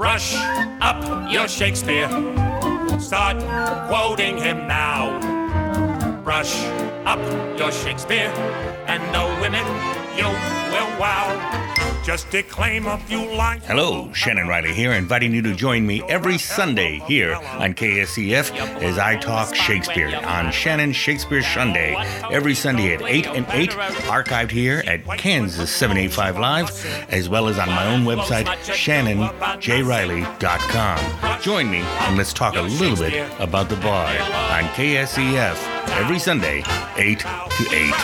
Brush up your Shakespeare. Start quoting him now. Brush up your Shakespeare, and the women you will wow. Just declaim a few lines. Hello, Shannon Riley here, inviting you to join me every Sunday here on KSEF as I talk Shakespeare on Shannon Shakespeare Sunday. Every Sunday at 8 and 8, archived here at Kansas 785 Live, as well as on my own website, shannonjriley.com. Join me and let's talk a little bit about the Bard on KSEF every Sunday, 8 to 8.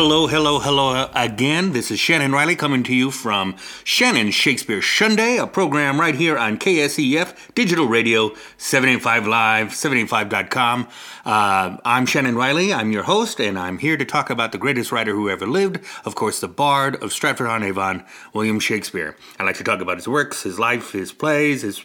Hello, hello, hello again. This is Shannon Riley coming to you from Shannon Shakespeare Sunday, a program right here on KSEF Digital Radio 785 Live, 785.com. Uh, I'm Shannon Riley. I'm your host, and I'm here to talk about the greatest writer who ever lived, of course, the Bard of Stratford-on-Avon, William Shakespeare. I like to talk about his works, his life, his plays, his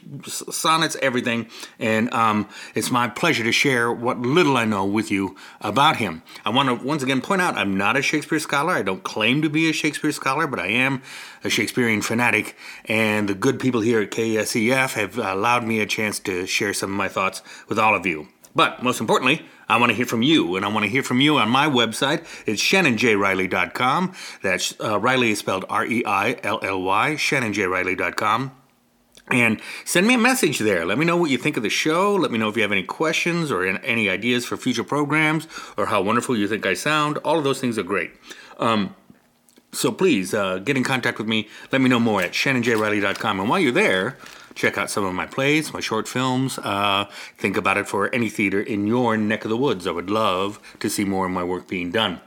sonnets, everything, and um, it's my pleasure to share what little I know with you about him. I want to once again point out I'm not a Shakespeare scholar. I don't claim to be a Shakespeare scholar, but I am a Shakespearean fanatic, and the good people here at KSEF have allowed me a chance to share some of my thoughts with all of you. But most importantly, I want to hear from you, and I want to hear from you on my website. It's shannonjriley.com. That's uh, Riley is spelled R E I L L Y, shannonjriley.com. And send me a message there. Let me know what you think of the show. Let me know if you have any questions or any ideas for future programs or how wonderful you think I sound. All of those things are great. Um, so please uh, get in contact with me. Let me know more at shannonjriley.com. And while you're there, check out some of my plays, my short films. Uh, think about it for any theater in your neck of the woods. I would love to see more of my work being done.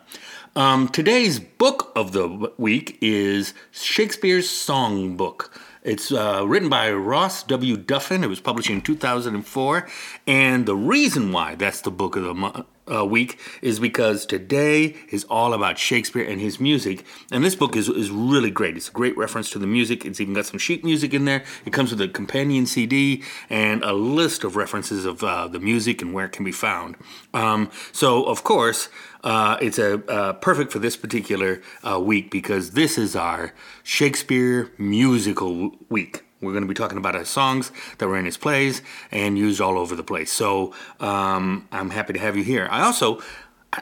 Um, today's book of the week is Shakespeare's Songbook. It's uh, written by Ross W. Duffin. It was published in 2004. And the reason why that's the book of the month uh, week is because today is all about Shakespeare and his music. And this book is, is really great. It's a great reference to the music. It's even got some sheet music in there. It comes with a companion CD and a list of references of uh, the music and where it can be found. Um, so, of course, uh, it's a uh, perfect for this particular uh, week because this is our Shakespeare musical week. We're going to be talking about his songs that were in his plays and used all over the place. So um, I'm happy to have you here. I also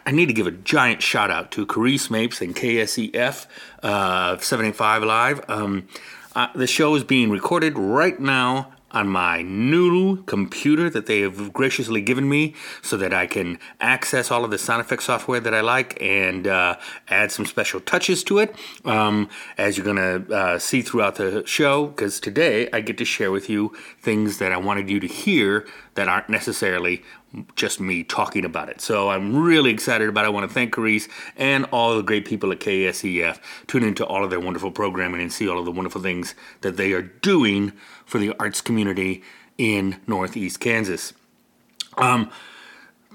I need to give a giant shout out to Carice Mapes and KSEF uh, 785 Live. Um, uh, the show is being recorded right now on my new computer that they have graciously given me so that I can access all of the sound effect software that I like and uh, add some special touches to it, um, as you're going to uh, see throughout the show. Because today I get to share with you things that I wanted you to hear that aren't necessarily just me talking about it. So I'm really excited about it. I want to thank Carice and all the great people at KSEF. Tune into all of their wonderful programming and see all of the wonderful things that they are doing for the arts community in Northeast Kansas. Um,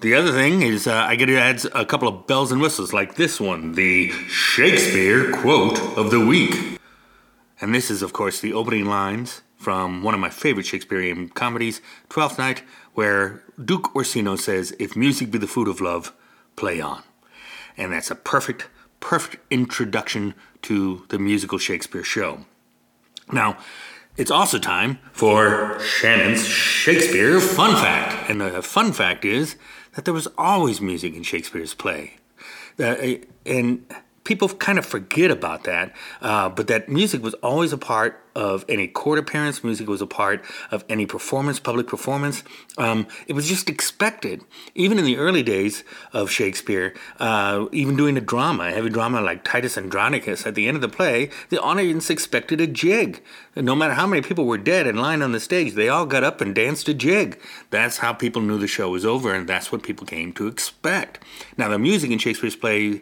the other thing is, uh, I get to add a couple of bells and whistles like this one the Shakespeare quote of the week. And this is, of course, the opening lines from one of my favorite Shakespearean comedies, Twelfth Night, where Duke Orsino says, If music be the food of love, play on. And that's a perfect, perfect introduction to the musical Shakespeare show. Now, it's also time for Shannon's Shakespeare Fun Fact. And the fun fact is that there was always music in Shakespeare's play. Uh, and people kind of forget about that, uh, but that music was always a part of any court appearance. Music was a part of any performance, public performance. Um, it was just expected. Even in the early days of Shakespeare, uh, even doing a drama, a heavy drama like Titus Andronicus, at the end of the play, the audience expected a jig. No matter how many people were dead and lying on the stage, they all got up and danced a jig. That's how people knew the show was over, and that's what people came to expect. Now, the music in Shakespeare's play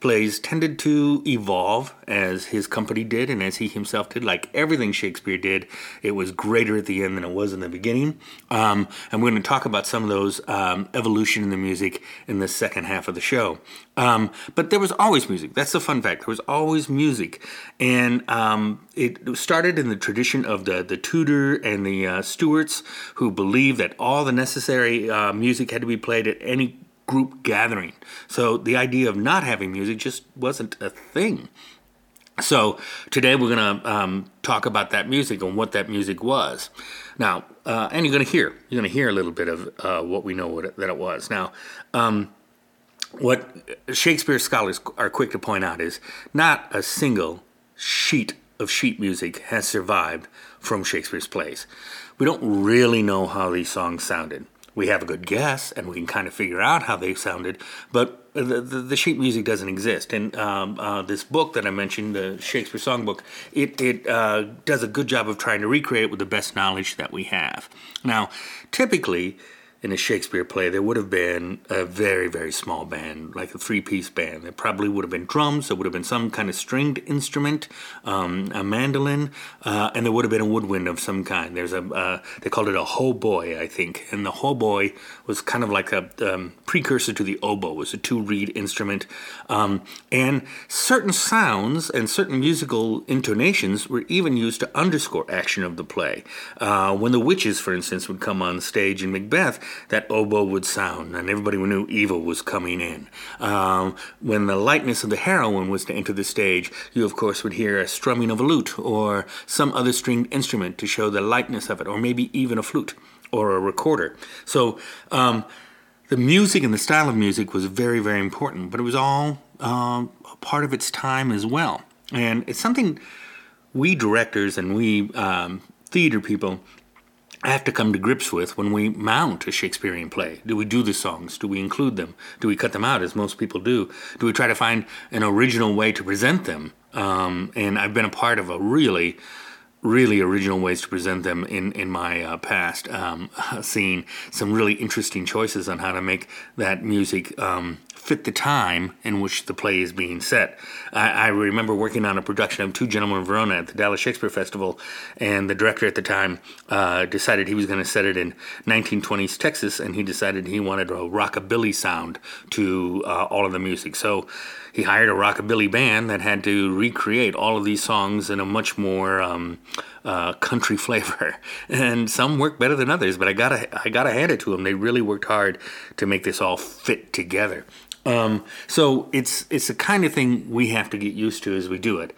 plays tended to evolve as his company did and as he himself did. Like everything Shakespeare did, it was greater at the end than it was in the beginning. Um, and we're going to talk about some of those um, evolution in the music in the second half of the show. Um, but there was always music. That's the fun fact. There was always music, and um, it started in the tradition of the the Tudor and the uh, Stuarts, who believed that all the necessary uh, music had to be played at any group gathering. So the idea of not having music just wasn't a thing. So today we're going to um, talk about that music and what that music was. Now, uh, and you're going to hear you're going to hear a little bit of uh, what we know what it, that it was. Now, um, what Shakespeare scholars are quick to point out is not a single sheet of sheet music has survived from Shakespeare's plays. We don't really know how these songs sounded we have a good guess and we can kind of figure out how they sounded, but the, the, the sheet music doesn't exist. And um, uh, this book that I mentioned, the Shakespeare Songbook, it, it uh, does a good job of trying to recreate it with the best knowledge that we have. Now, typically, in a Shakespeare play, there would have been a very, very small band, like a three piece band. There probably would have been drums, there would have been some kind of stringed instrument, um, a mandolin, uh, and there would have been a woodwind of some kind. There's a, uh, they called it a hautboy, I think. And the hautboy was kind of like a um, precursor to the oboe, it was a two reed instrument. Um, and certain sounds and certain musical intonations were even used to underscore action of the play. Uh, when the witches, for instance, would come on stage in Macbeth, that oboe would sound, and everybody knew evil was coming in. Um, when the likeness of the heroine was to enter the stage, you of course would hear a strumming of a lute or some other stringed instrument to show the lightness of it, or maybe even a flute or a recorder. So um, the music and the style of music was very, very important, but it was all uh, part of its time as well. And it's something we directors and we um, theater people have to come to grips with when we mount a Shakespearean play. Do we do the songs? Do we include them? Do we cut them out, as most people do? Do we try to find an original way to present them? Um, and I've been a part of a really really original ways to present them in in my uh, past. Um, seeing some really interesting choices on how to make that music um, fit the time in which the play is being set. I, I, remember working on a production of Two Gentlemen of Verona at the Dallas Shakespeare Festival, and the director at the time uh, decided he was going to set it in 1920s Texas, and he decided he wanted a rockabilly sound to uh, all of the music. So he hired a rockabilly band that had to recreate all of these songs in a much more um, uh, country flavor, and some work better than others. But I gotta I gotta hand it to them; they really worked hard to make this all fit together. Um, so it's it's the kind of thing we have to get used to as we do it.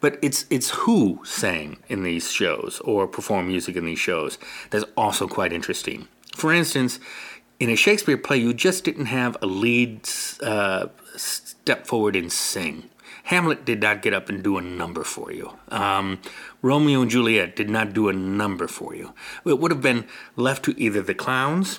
But it's it's who sang in these shows or perform music in these shows that's also quite interesting. For instance, in a Shakespeare play, you just didn't have a lead uh, step forward and sing. Hamlet did not get up and do a number for you. Um, Romeo and Juliet did not do a number for you. It would have been left to either the clowns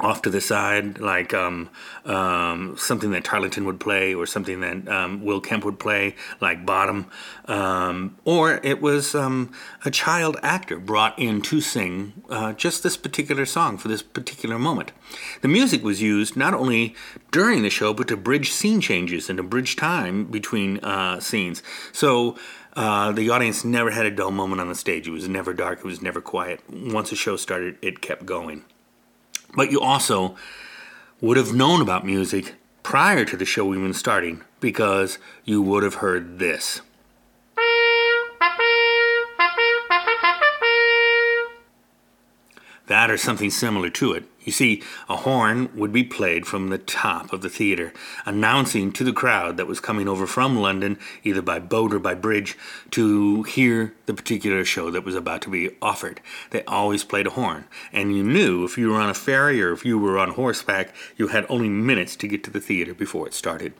off to the side, like um, um, something that Tarleton would play or something that um, Will Kemp would play, like Bottom. Um, or it was um, a child actor brought in to sing uh, just this particular song for this particular moment. The music was used not only during the show, but to bridge scene changes and to bridge time between uh, scenes. So uh, the audience never had a dull moment on the stage. It was never dark, it was never quiet. Once a show started, it kept going. But you also would have known about music prior to the show even starting because you would have heard this. That or something similar to it. You see, a horn would be played from the top of the theater, announcing to the crowd that was coming over from London, either by boat or by bridge, to hear the particular show that was about to be offered. They always played a horn, and you knew if you were on a ferry or if you were on horseback, you had only minutes to get to the theater before it started.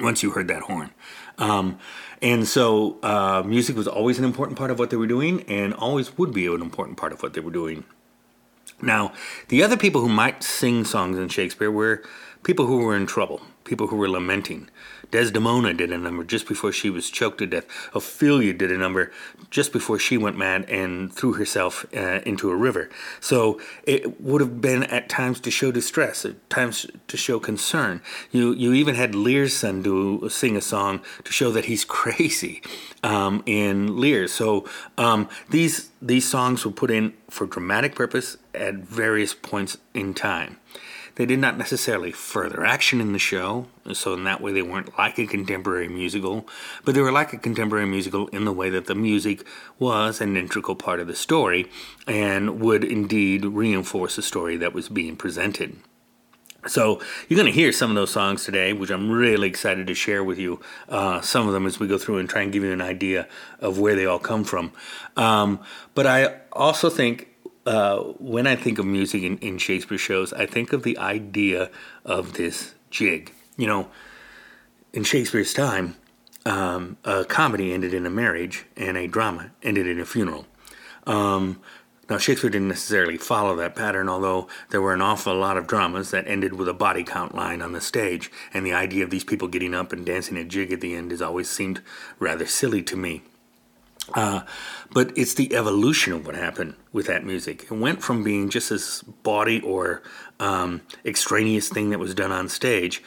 Once you heard that horn. Um, and so, uh, music was always an important part of what they were doing, and always would be an important part of what they were doing. Now, the other people who might sing songs in Shakespeare were people who were in trouble, people who were lamenting. Desdemona did a number just before she was choked to death. Ophelia did a number just before she went mad and threw herself uh, into a river. So it would have been at times to show distress, at times to show concern. You you even had Lear's son do sing a song to show that he's crazy um, in Lear. So um, these these songs were put in for dramatic purpose at various points in time. They did not necessarily further action in the show, so in that way they weren't like a contemporary musical, but they were like a contemporary musical in the way that the music was an integral part of the story and would indeed reinforce the story that was being presented. So you're going to hear some of those songs today, which I'm really excited to share with you. Uh, some of them as we go through and try and give you an idea of where they all come from. Um, but I also think uh, when I think of music in, in Shakespeare shows, I think of the idea of this jig. You know, in Shakespeare's time, um, a comedy ended in a marriage and a drama ended in a funeral. Um, now, Shakespeare didn't necessarily follow that pattern, although there were an awful lot of dramas that ended with a body count line on the stage, and the idea of these people getting up and dancing a jig at the end has always seemed rather silly to me. Uh, but it's the evolution of what happened with that music. It went from being just this body or um, extraneous thing that was done on stage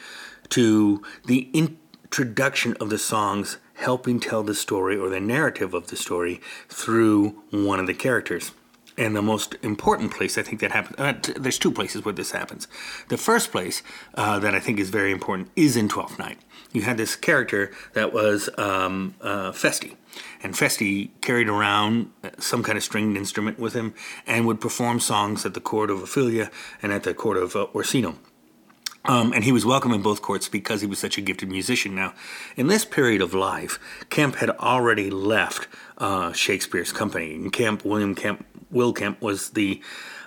to the introduction of the songs helping tell the story or the narrative of the story through one of the characters. And the most important place I think that happens, uh, there's two places where this happens. The first place uh, that I think is very important is in Twelfth Night. You had this character that was um, uh, Feste, and Feste carried around some kind of stringed instrument with him and would perform songs at the court of Ophelia and at the court of uh, Orsino. Um, and he was welcome in both courts because he was such a gifted musician. Now, in this period of life, Kemp had already left uh, Shakespeare's company. And Kemp, William Kemp, Will Kemp was the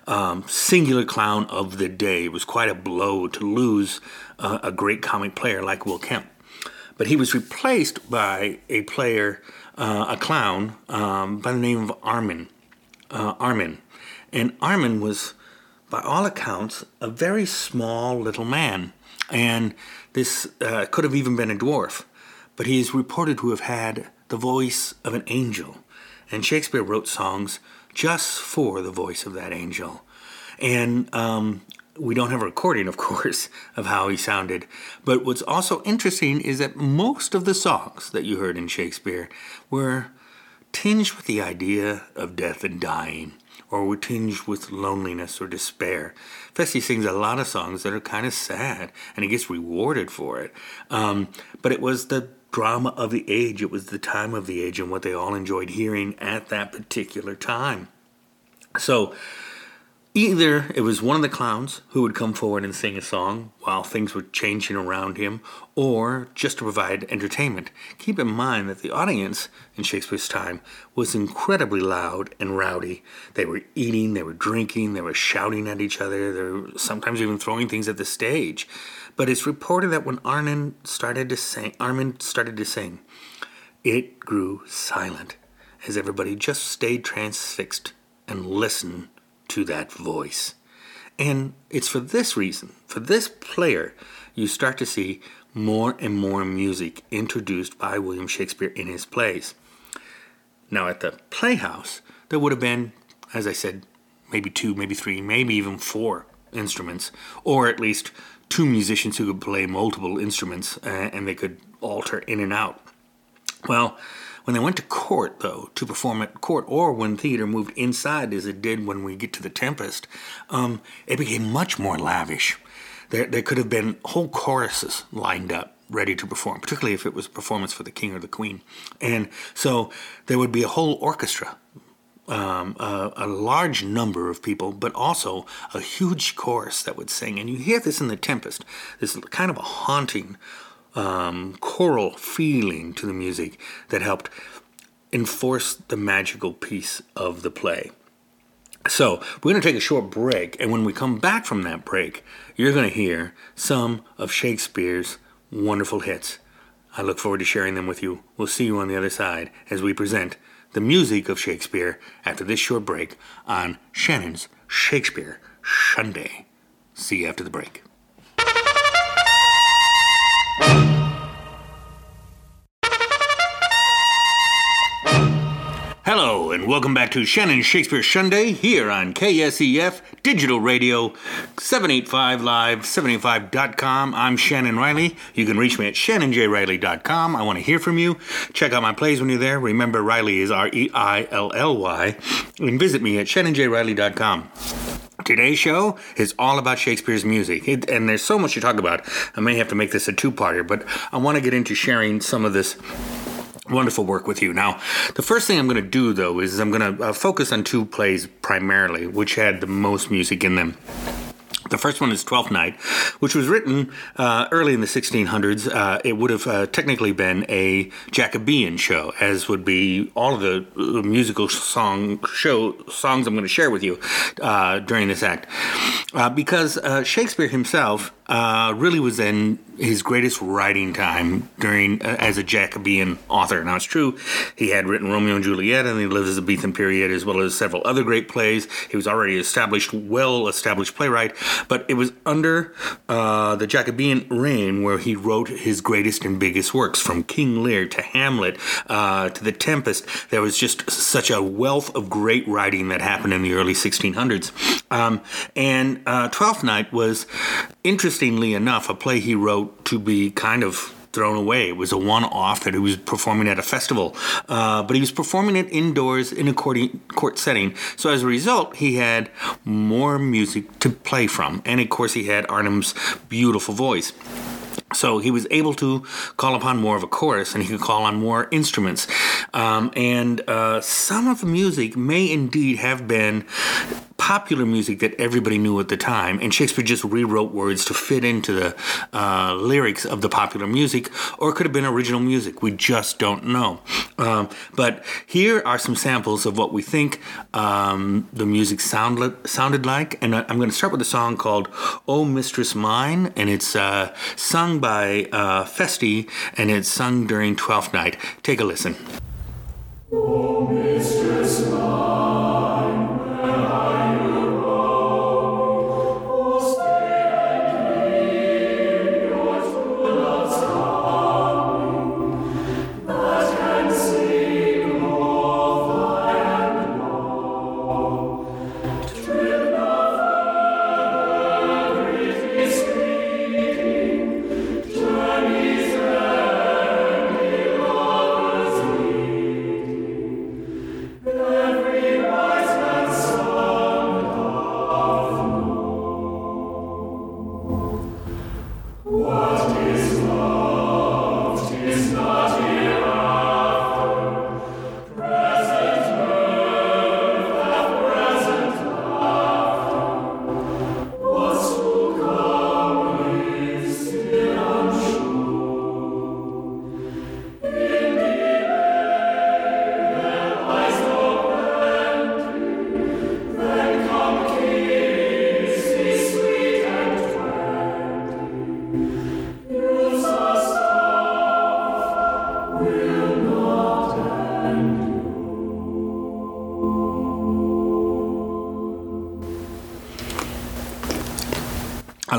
um, singular clown of the day. It was quite a blow to lose uh, a great comic player like Will Kemp. But he was replaced by a player, uh, a clown, um, by the name of Armin. Uh, Armin. And Armin was by all accounts, a very small little man. And this uh, could have even been a dwarf. But he is reported to have had the voice of an angel. And Shakespeare wrote songs just for the voice of that angel. And um, we don't have a recording, of course, of how he sounded. But what's also interesting is that most of the songs that you heard in Shakespeare were tinged with the idea of death and dying or were tinged with loneliness or despair. Feste sings a lot of songs that are kind of sad, and he gets rewarded for it. Um, but it was the drama of the age, it was the time of the age, and what they all enjoyed hearing at that particular time. So, Either it was one of the clowns who would come forward and sing a song while things were changing around him, or just to provide entertainment. Keep in mind that the audience in Shakespeare's time was incredibly loud and rowdy. They were eating, they were drinking, they were shouting at each other, they were sometimes even throwing things at the stage. But it's reported that when Armin started to sing, Armin started to sing, it grew silent as everybody just stayed transfixed and listened to that voice. And it's for this reason, for this player, you start to see more and more music introduced by William Shakespeare in his plays. Now, at the Playhouse, there would have been, as I said, maybe two, maybe three, maybe even four instruments, or at least two musicians who could play multiple instruments uh, and they could alter in and out. Well, when they went to court, though, to perform at court, or when theater moved inside as it did when we get to The Tempest, um, it became much more lavish. There, there could have been whole choruses lined up ready to perform, particularly if it was a performance for the king or the queen. And so there would be a whole orchestra, um, a, a, large number of people, but also a huge chorus that would sing. And you hear this in The Tempest, this kind of a haunting um, choral feeling to the music that helped enforce the magical piece of the play. So, we're going to take a short break, and when we come back from that break, you're going to hear some of Shakespeare's wonderful hits. I look forward to sharing them with you. We'll see you on the other side as we present the music of Shakespeare after this short break on Shannon's Shakespeare Sunday. See you after the break you And welcome back to Shannon Shakespeare Sunday here on KSEF Digital Radio 785 Live, 785.com. I'm Shannon Riley. You can reach me at shannonjriley.com. I want to hear from you. Check out my plays when you're there. Remember, Riley is R E I L L Y. And visit me at shannonjriley.com. Today's show is all about Shakespeare's music, it, and there's so much to talk about. I may have to make this a two parter, but I want to get into sharing some of this wonderful work with you. Now, the first thing I'm going to do, though, is I'm going to uh, focus on two plays primarily, which had the most music in them. The first one is Twelfth Night, which was written uh, early in the 1600s. Uh, it would have uh, technically been a Jacobean show, as would be all of the uh, musical song show songs I'm going to share with you uh, during this act, uh, because Shakespeare himself uh, really was in his greatest writing time during uh, as a Jacobean author. Now it's true he had written Romeo and Juliet and the Elizabethan period as well as several other great plays. He was already established, well established playwright, but it was under uh, the Jacobean reign where he wrote his greatest and biggest works, from King Lear to Hamlet uh, to The Tempest. There was just such a wealth of great writing that happened in the early 1600s. Um, and uh, Twelfth Night was interestingly enough, a play he wrote to be kind of thrown away. It was a one-off that he was performing at a festival, uh, but he was performing it indoors in a court, court setting. So as a result, he had more music to play from, and of course, he had Armin's beautiful voice. So he was able to call upon more of a chorus and he could call on more instruments. Um, and uh, some of the music may indeed have been popular music that everybody knew at the time, and Shakespeare just rewrote words to fit into the uh, lyrics of the popular music, or it could have been original music. We just don't know. Um, but here are some samples of what we think um, the music sound, sounded like, and I'm going to start with a song called "Oh Mistress Mine," and it's uh, sung by uh, Feste, and it's sung during Twelfth Night. Take a listen. Oh, mistress mine.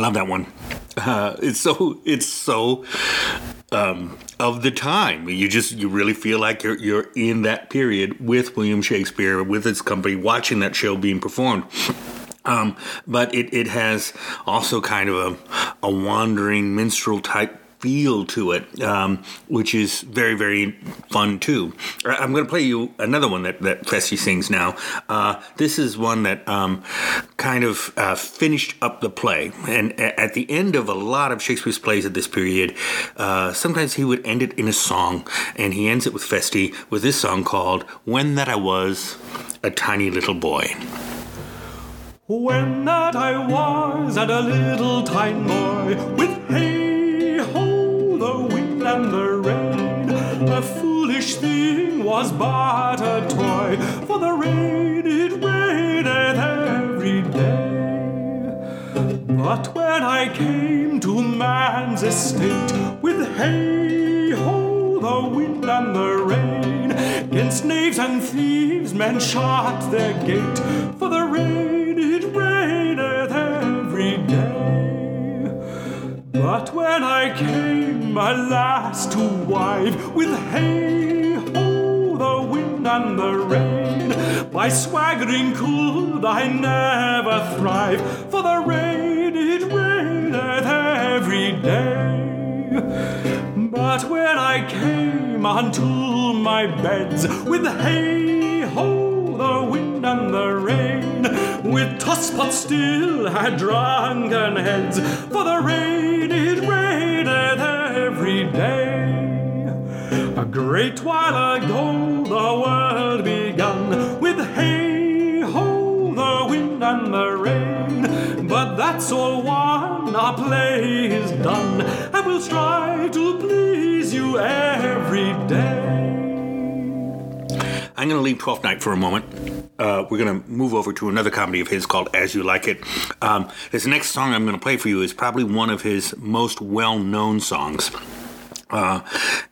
Love that one. Uh, it's so it's so um, of the time. You just you really feel like you're you're in that period with William Shakespeare with his company, watching that show being performed. Um, but it, it has also kind of a, a wandering minstrel type feel to it, um, which is very, very fun too. I'm going to play you another one that, that Feste sings now. Uh, this is one that um, kind of uh, finished up the play. And at the end of a lot of Shakespeare's plays at this period, uh, sometimes he would end it in a song, and he ends it with Feste with this song called When That I Was a Tiny Little Boy. When that I was at a little tiny boy with hay and the rain. A foolish thing was but a toy, for the rain it rained every day. But when I came to man's estate, with hay ho, the wind and the rain, against knaves and thieves men shut their gate, for the rain it raineth every day. But when I came, alas, to wive with hay ho, the wind and the rain, by swaggering could I never thrive, for the rain it raineth every day. But when I came unto my beds with hay ho, the wind and the rain, with tosspot still had drunken heads, for the rain it raineth every day. A great while ago the world begun with hey ho, the wind and the rain, but that's all one. Our play is done, and we'll strive to please you every day. I'm going to leave Twelfth Night for a moment. Uh, we're going to move over to another comedy of his called As You Like It. Um, this next song I'm going to play for you is probably one of his most well known songs. Uh,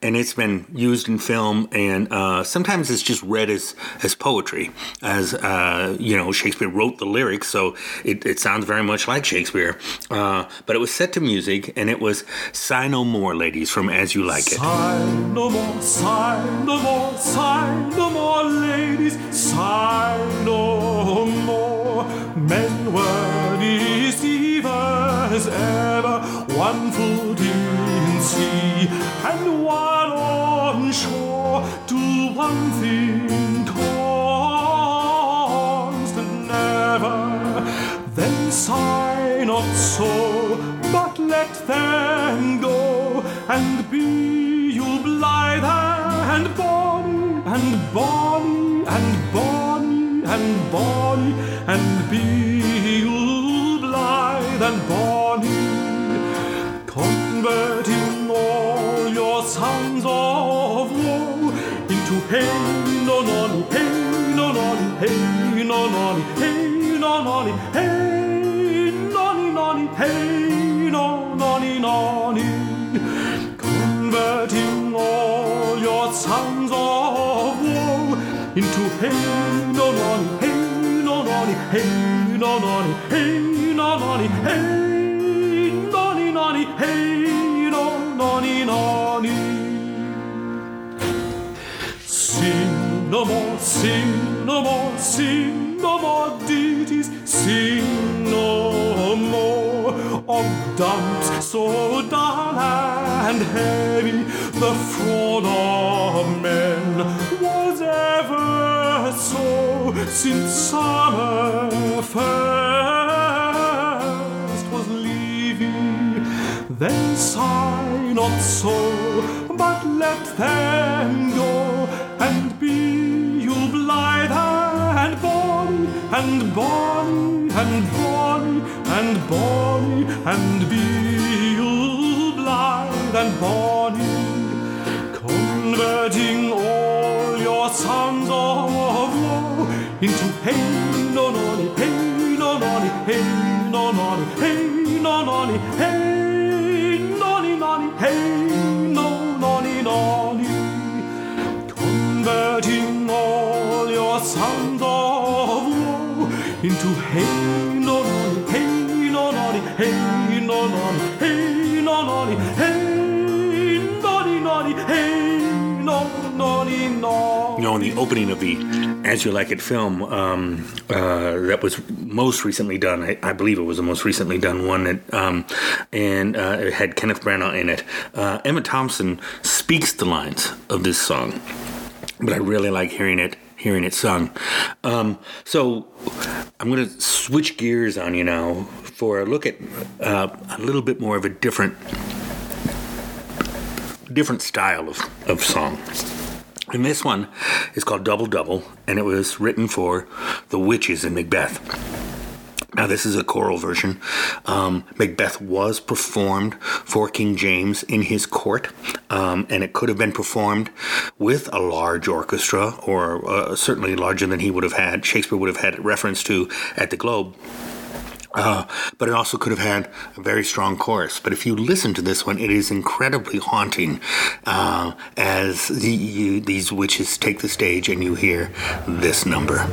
and it's been used in film, and uh, sometimes it's just read as as poetry, as uh, you know, Shakespeare wrote the lyrics, so it, it sounds very much like Shakespeare. Uh, but it was set to music, and it was "Sigh No More, Ladies" from As You Like It. Sigh no more, sigh no more, sigh no more, ladies, sigh no more. Men were deceivers ever, one foot one thing constant never. Then sigh not so, but let them go and be you blithe and bonny and bonny and bonny and bonny and be you blithe and bonny, converting all your into hey no more, sing no more, sing no more ditties, sing no more of dumps so dull and heavy. The fraud of men was ever so since summer first was leaving. Then sigh not so, but let them go and be you blithe and bonny and bonny and bonny and bonny and be you blithe and bonny, converting all your sons of woe into hey no nonny, hey no nonny, hey no nonny, hey no nonny, opening of the As You Like It film, um, uh, that was most recently done. I, I, believe it was the most recently done one, that, um, and uh, it had Kenneth Branagh in it. Uh, Emma Thompson speaks the lines of this song, but I really like hearing it hearing it sung. Um, so I'm going to switch gears on you now for a look at uh, a little bit more of a different different style of, of song. And this one is called Double Double, and it was written for the witches in Macbeth. Now, this is a choral version. Um, Macbeth was performed for King James in his court, um, and it could have been performed with a large orchestra, or uh, certainly larger than he would have had, Shakespeare would have had reference to at the Globe. Uh, but it also could have had a very strong chorus. But if you listen to this one, it is incredibly haunting uh, as the, you, these witches take the stage and you hear this number.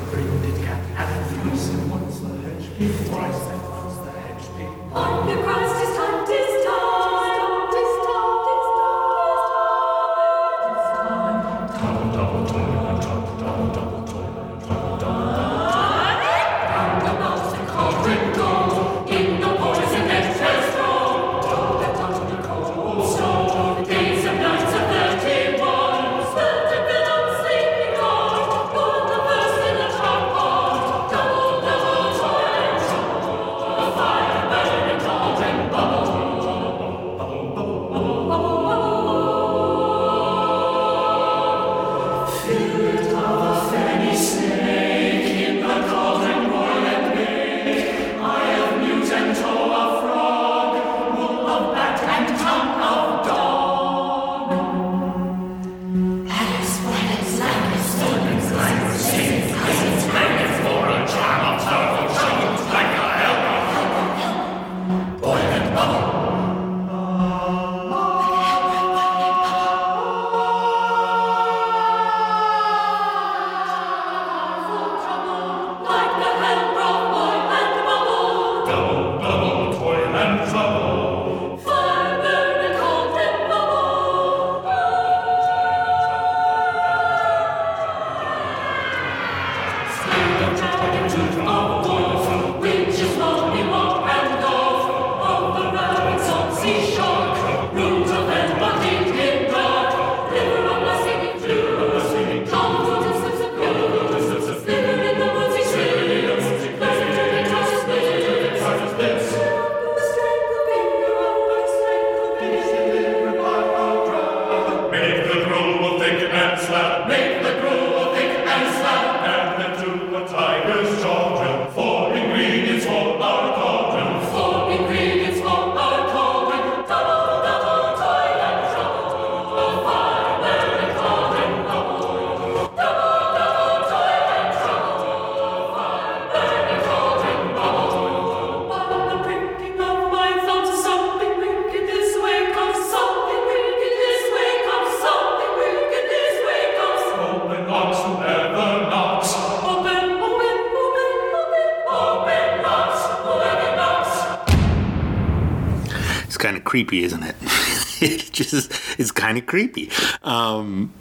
Creepy, isn't it? it just is kind of creepy. Um,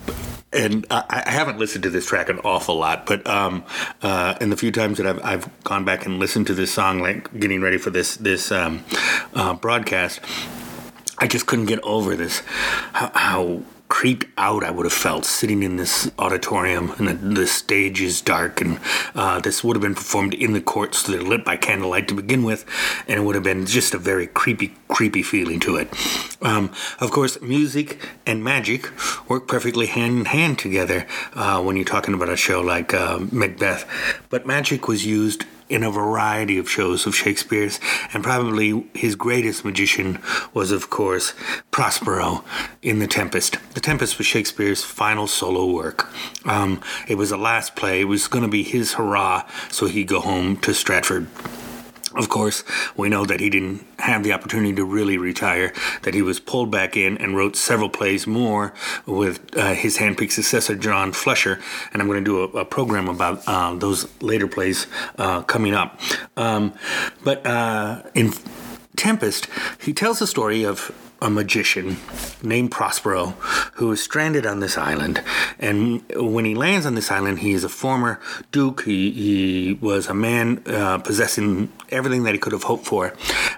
and I, I, haven't listened to this track an awful lot, but um, uh, in the few times that I've, I've gone back and listened to this song, like getting ready for this this um, uh, broadcast, I just couldn't get over this how, how creeped out I would have felt sitting in this auditorium and the, the stage is dark and uh, this would have been performed in the court so they're lit by candlelight to begin with and it would have been just a very creepy creepy feeling to it. Um, of course music and magic work perfectly hand in hand together uh, when you're talking about a show like uh, Macbeth. But magic was used in a variety of shows of Shakespeare's, and probably his greatest magician was, of course, Prospero in The Tempest. The Tempest was Shakespeare's final solo work. Um, it was the last play, it was going to be his hurrah, so he'd go home to Stratford. Of course, we know that he didn't have the opportunity to really retire, that he was pulled back in and wrote several plays more with uh, his handpicked successor, John Fletcher. And I'm going to do a, a program about uh, those later plays uh, coming up. Um, but uh, in Tempest, he tells the story of a magician named Prospero who is stranded on this island. And when he lands on this island, he is a former duke. He, he was a man uh, possessing everything that he could have hoped for.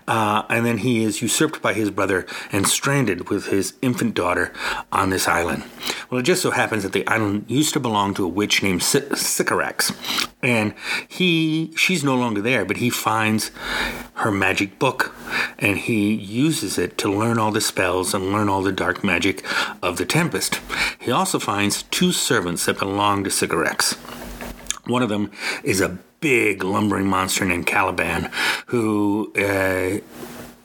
Uh, and then he is usurped by his brother and stranded with his infant daughter on this island. Well, it just so happens that the island used to belong to a witch named Sycorax. And he, she's no longer there, but he finds her magic book and he uses it to learn all the spells and learn all the dark magic of the Tempest. He also finds two servants that belong to Sycorax. One of them is a big lumbering monster named Caliban, who uh,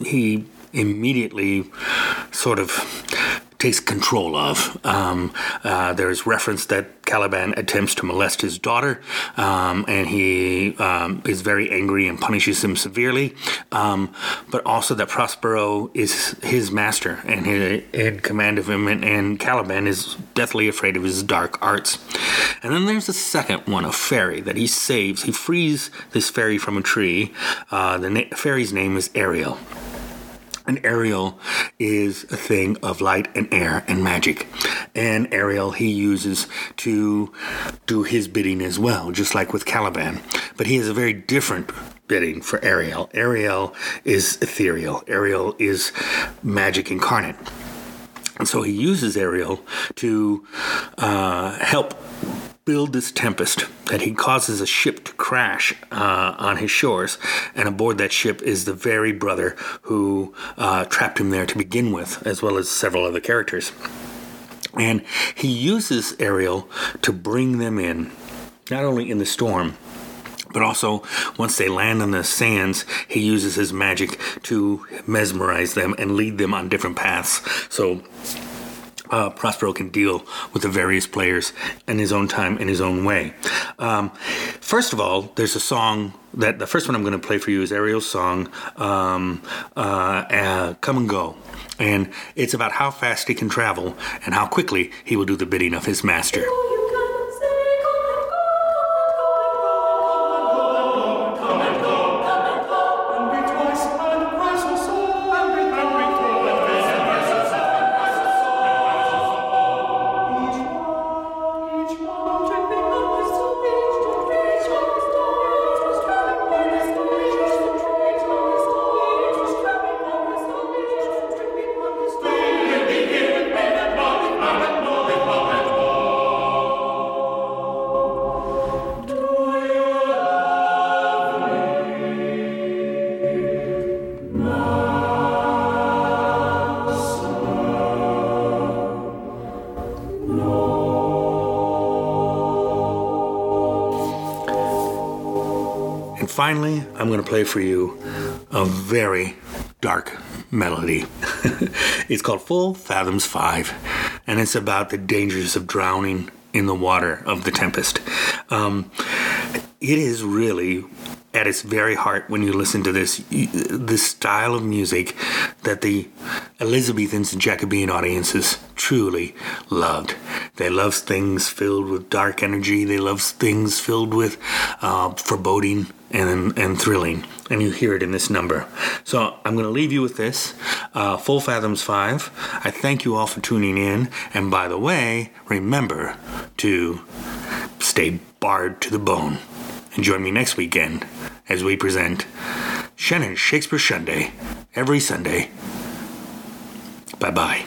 he immediately sort of takes control of. Um, uh, there's reference that Caliban attempts to molest his daughter, um, and he um, is very angry and punishes him severely. Um, but also that Prospero is his master and he in command of him, and, and, Caliban is deathly afraid of his dark arts. And then there's the second one, a fairy that he saves. He frees this fairy from a tree. Uh, the na- fairy's name is Ariel. And Ariel is a thing of light and air and magic. And Ariel he uses to do his bidding as well, just like with Caliban. But he has a very different bidding for Ariel. Ariel is ethereal, Ariel is magic incarnate. And so he uses Ariel to uh, help build this tempest that he causes a ship to crash uh, on his shores, and aboard that ship is the very brother who uh, trapped him there to begin with, as well as several other characters. And he uses Ariel to bring them in, not only in the storm, but also once they land on the sands, he uses his magic to mesmerize them and lead them on different paths. So uh, Prospero can deal with the various players in his own time, in his own way. Um, first of all, there's a song that the first one I'm going to play for you is Ariel's song, um, uh, uh, Come and Go. And it's about how fast he can travel and how quickly he will do the bidding of his master. Finally, I'm going to play for you a very dark melody. it's called Full Fathoms 5, and it's about the dangers of drowning in the water of the tempest. Um, it is really at its very heart when you listen to this this style of music that the Elizabethans and Jacobean audiences truly loved. They loved things filled with dark energy. They loved things filled with uh, foreboding and and thrilling, and you hear it in this number. So I'm going to leave you with this. Uh, Full Fathoms Five. I thank you all for tuning in, and by the way, remember to stay Bard to the bone. And join me next weekend as we present Shannon Shakespeare Sunday every Sunday. Bye bye.